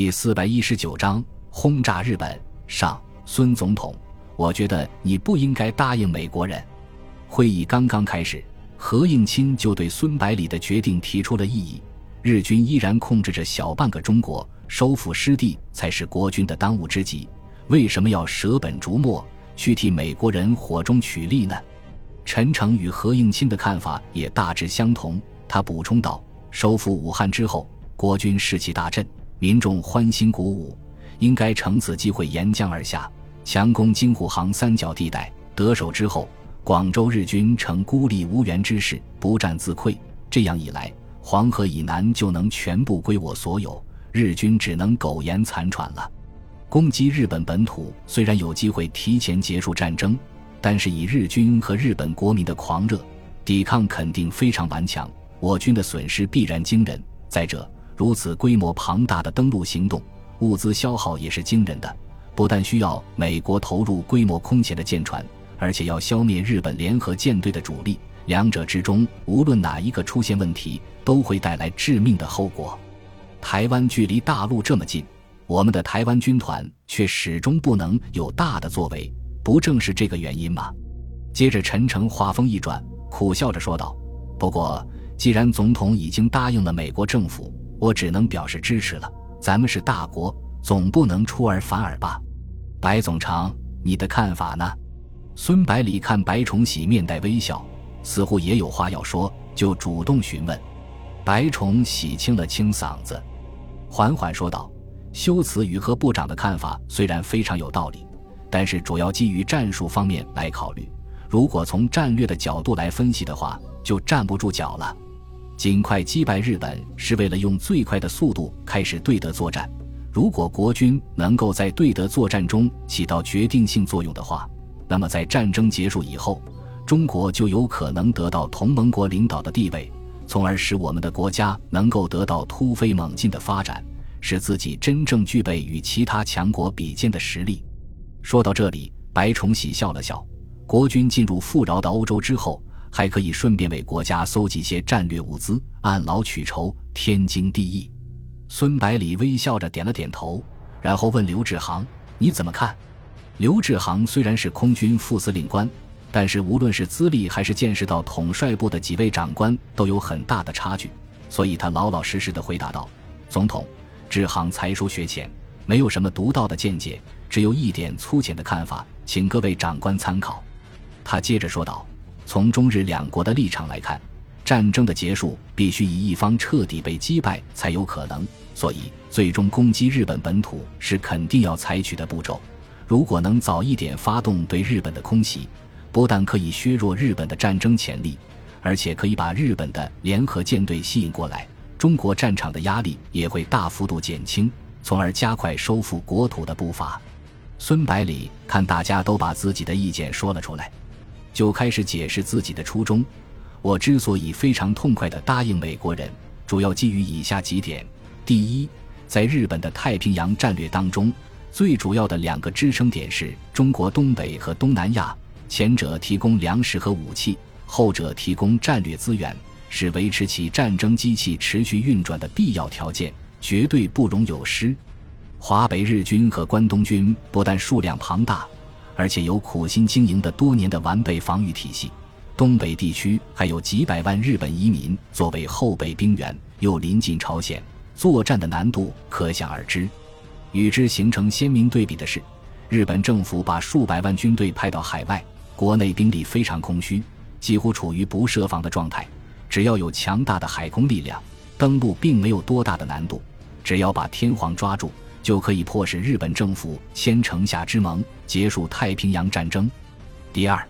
第四百一十九章轰炸日本上，孙总统，我觉得你不应该答应美国人。会议刚刚开始，何应钦就对孙百里的决定提出了异议。日军依然控制着小半个中国，收复失地才是国军的当务之急。为什么要舍本逐末，去替美国人火中取栗呢？陈诚与何应钦的看法也大致相同。他补充道：“收复武汉之后，国军士气大振。”民众欢欣鼓舞，应该乘此机会沿江而下，强攻京沪杭三角地带。得手之后，广州日军成孤立无援之势，不战自溃。这样一来，黄河以南就能全部归我所有，日军只能苟延残喘了。攻击日本本土虽然有机会提前结束战争，但是以日军和日本国民的狂热，抵抗肯定非常顽强，我军的损失必然惊人。再者，如此规模庞大的登陆行动，物资消耗也是惊人的。不但需要美国投入规模空前的舰船，而且要消灭日本联合舰队的主力。两者之中，无论哪一个出现问题，都会带来致命的后果。台湾距离大陆这么近，我们的台湾军团却始终不能有大的作为，不正是这个原因吗？接着，陈诚话锋一转，苦笑着说道：“不过，既然总统已经答应了美国政府。”我只能表示支持了。咱们是大国，总不能出尔反尔吧？白总长，你的看法呢？孙百里看白崇禧面带微笑，似乎也有话要说，就主动询问。白崇禧清了清嗓子，缓缓说道：“修辞与贺部长的看法虽然非常有道理，但是主要基于战术方面来考虑。如果从战略的角度来分析的话，就站不住脚了。”尽快击败日本是为了用最快的速度开始对德作战。如果国军能够在对德作战中起到决定性作用的话，那么在战争结束以后，中国就有可能得到同盟国领导的地位，从而使我们的国家能够得到突飞猛进的发展，使自己真正具备与其他强国比肩的实力。说到这里，白崇禧笑了笑。国军进入富饶的欧洲之后。还可以顺便为国家搜集些战略物资，按劳取酬，天经地义。孙百里微笑着点了点头，然后问刘志航：“你怎么看？”刘志航虽然是空军副司令官，但是无论是资历还是见识到统帅部的几位长官都有很大的差距，所以他老老实实的回答道：“总统，志航才疏学浅，没有什么独到的见解，只有一点粗浅的看法，请各位长官参考。”他接着说道。从中日两国的立场来看，战争的结束必须以一方彻底被击败才有可能，所以最终攻击日本本土是肯定要采取的步骤。如果能早一点发动对日本的空袭，不但可以削弱日本的战争潜力，而且可以把日本的联合舰队吸引过来，中国战场的压力也会大幅度减轻，从而加快收复国土的步伐。孙百里看大家都把自己的意见说了出来。就开始解释自己的初衷。我之所以非常痛快地答应美国人，主要基于以下几点：第一，在日本的太平洋战略当中，最主要的两个支撑点是中国东北和东南亚，前者提供粮食和武器，后者提供战略资源，是维持其战争机器持续运转的必要条件，绝对不容有失。华北日军和关东军不但数量庞大。而且有苦心经营的多年的完备防御体系，东北地区还有几百万日本移民作为后备兵员，又临近朝鲜，作战的难度可想而知。与之形成鲜明对比的是，日本政府把数百万军队派到海外，国内兵力非常空虚，几乎处于不设防的状态。只要有强大的海空力量，登陆并没有多大的难度。只要把天皇抓住。就可以迫使日本政府签城下之盟，结束太平洋战争。第二，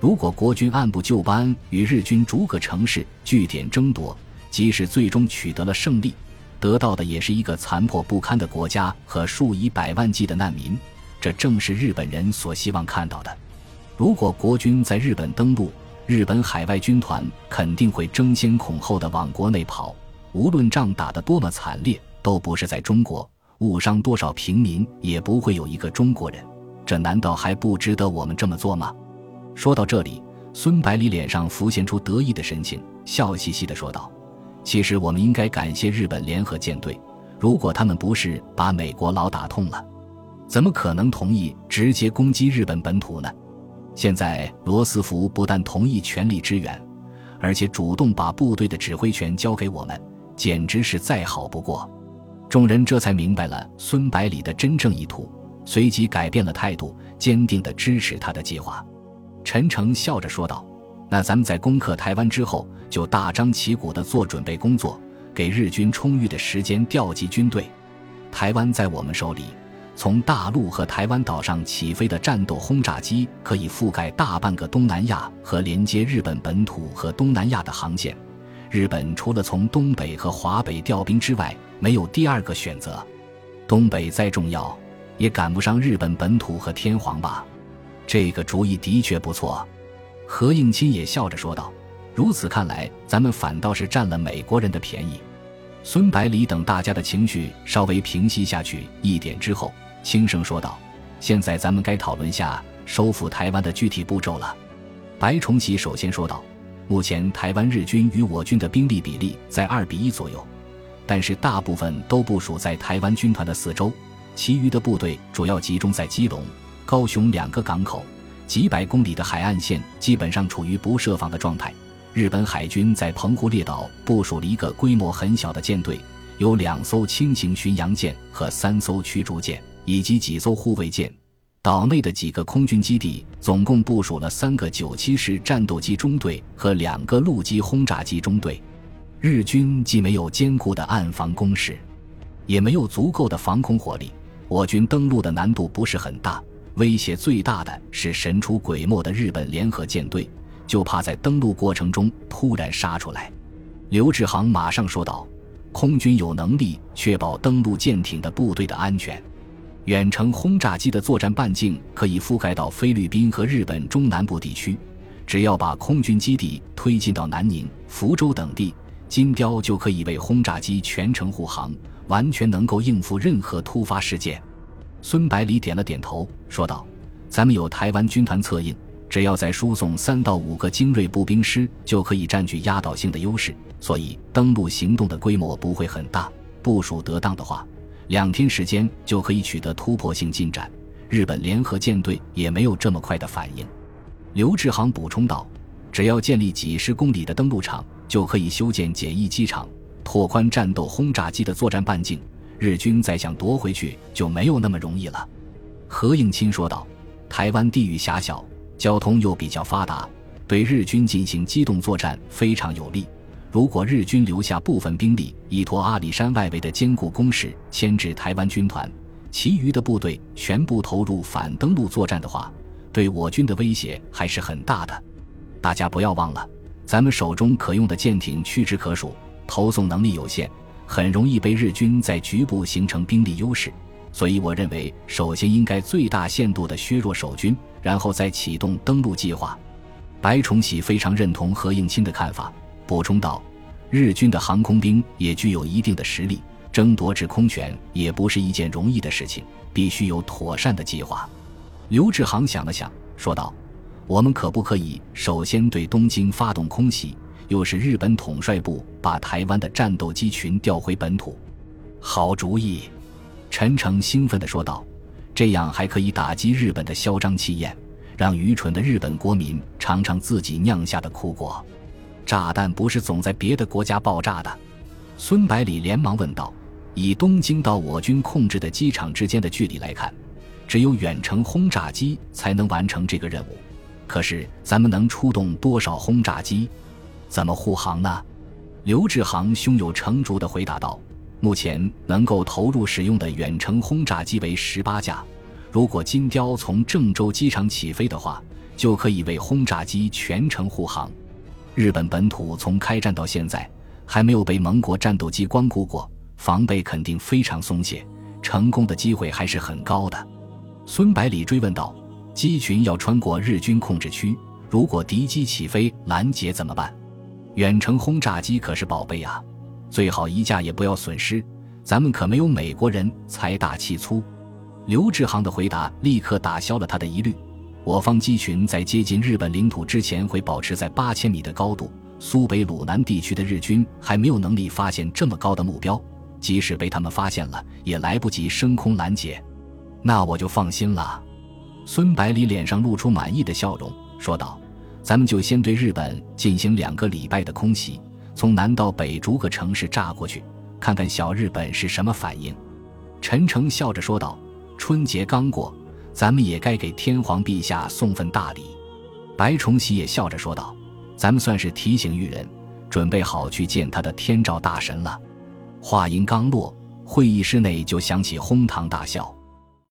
如果国军按部就班与日军逐个城市据点争夺，即使最终取得了胜利，得到的也是一个残破不堪的国家和数以百万计的难民。这正是日本人所希望看到的。如果国军在日本登陆，日本海外军团肯定会争先恐后的往国内跑，无论仗打得多么惨烈，都不是在中国。误伤多少平民，也不会有一个中国人。这难道还不值得我们这么做吗？说到这里，孙百里脸上浮现出得意的神情，笑嘻嘻地说道：“其实我们应该感谢日本联合舰队，如果他们不是把美国佬打痛了，怎么可能同意直接攻击日本本土呢？现在罗斯福不但同意全力支援，而且主动把部队的指挥权交给我们，简直是再好不过。众人这才明白了孙百里的真正意图，随即改变了态度，坚定地支持他的计划。陈诚笑着说道：“那咱们在攻克台湾之后，就大张旗鼓地做准备工作。”给日军充裕的时间调集军队，台湾在我们手里，从大陆和台湾岛上起飞的战斗轰炸机可以覆盖大半个东南亚和连接日本本土和东南亚的航线。日本除了从东北和华北调兵之外，没有第二个选择。东北再重要，也赶不上日本本土和天皇吧？这个主意的确不错。何应钦也笑着说道。如此看来，咱们反倒是占了美国人的便宜。孙百里等大家的情绪稍微平息下去一点之后，轻声说道：“现在咱们该讨论下收复台湾的具体步骤了。”白崇禧首先说道：“目前台湾日军与我军的兵力比例在二比一左右，但是大部分都部署在台湾军团的四周，其余的部队主要集中在基隆、高雄两个港口，几百公里的海岸线基本上处于不设防的状态。”日本海军在澎湖列岛部署了一个规模很小的舰队，有两艘轻型巡洋舰和三艘驱逐舰，以及几艘护卫舰。岛内的几个空军基地总共部署了三个九七式战斗机中队和两个陆基轰炸机中队。日军既没有坚固的岸防工事，也没有足够的防空火力，我军登陆的难度不是很大。威胁最大的是神出鬼没的日本联合舰队。就怕在登陆过程中突然杀出来，刘志航马上说道：“空军有能力确保登陆舰艇的部队的安全。远程轰炸机的作战半径可以覆盖到菲律宾和日本中南部地区，只要把空军基地推进到南宁、福州等地，金雕就可以为轰炸机全程护航，完全能够应付任何突发事件。”孙百里点了点头，说道：“咱们有台湾军团策应。”只要再输送三到五个精锐步兵师，就可以占据压倒性的优势。所以登陆行动的规模不会很大，部署得当的话，两天时间就可以取得突破性进展。日本联合舰队也没有这么快的反应。刘志航补充道：“只要建立几十公里的登陆场，就可以修建简易机场，拓宽战斗轰炸机的作战半径。日军再想夺回去就没有那么容易了。”何应钦说道：“台湾地域狭小。”交通又比较发达，对日军进行机动作战非常有利。如果日军留下部分兵力依托阿里山外围的坚固工事牵制台湾军团，其余的部队全部投入反登陆作战的话，对我军的威胁还是很大的。大家不要忘了，咱们手中可用的舰艇屈指可数，投送能力有限，很容易被日军在局部形成兵力优势。所以，我认为首先应该最大限度地削弱守军，然后再启动登陆计划。白崇禧非常认同何应钦的看法，补充道：“日军的航空兵也具有一定的实力，争夺制空权也不是一件容易的事情，必须有妥善的计划。”刘志航想了想，说道：“我们可不可以首先对东京发动空袭，又是日本统帅部把台湾的战斗机群调回本土？”好主意。陈诚兴奋地说道：“这样还可以打击日本的嚣张气焰，让愚蠢的日本国民尝尝自己酿下的苦果。炸弹不是总在别的国家爆炸的。”孙百里连忙问道：“以东京到我军控制的机场之间的距离来看，只有远程轰炸机才能完成这个任务。可是咱们能出动多少轰炸机？怎么护航呢？”刘志航胸有成竹地回答道。目前能够投入使用的远程轰炸机为十八架，如果金雕从郑州机场起飞的话，就可以为轰炸机全程护航。日本本土从开战到现在还没有被盟国战斗机光顾过，防备肯定非常松懈，成功的机会还是很高的。孙百里追问道：“机群要穿过日军控制区，如果敌机起飞拦截怎么办？远程轰炸机可是宝贝啊！”最好一架也不要损失，咱们可没有美国人财大气粗。刘志航的回答立刻打消了他的疑虑。我方机群在接近日本领土之前会保持在八千米的高度。苏北鲁南地区的日军还没有能力发现这么高的目标，即使被他们发现了，也来不及升空拦截。那我就放心了。孙百里脸上露出满意的笑容，说道：“咱们就先对日本进行两个礼拜的空袭，从南到北逐个城市炸过去，看看小日本是什么反应。”陈诚笑着说道：“春节刚过，咱们也该给天皇陛下送份大礼。”白崇禧也笑着说道：“咱们算是提醒裕人，准备好去见他的天照大神了。”话音刚落，会议室内就响起哄堂大笑。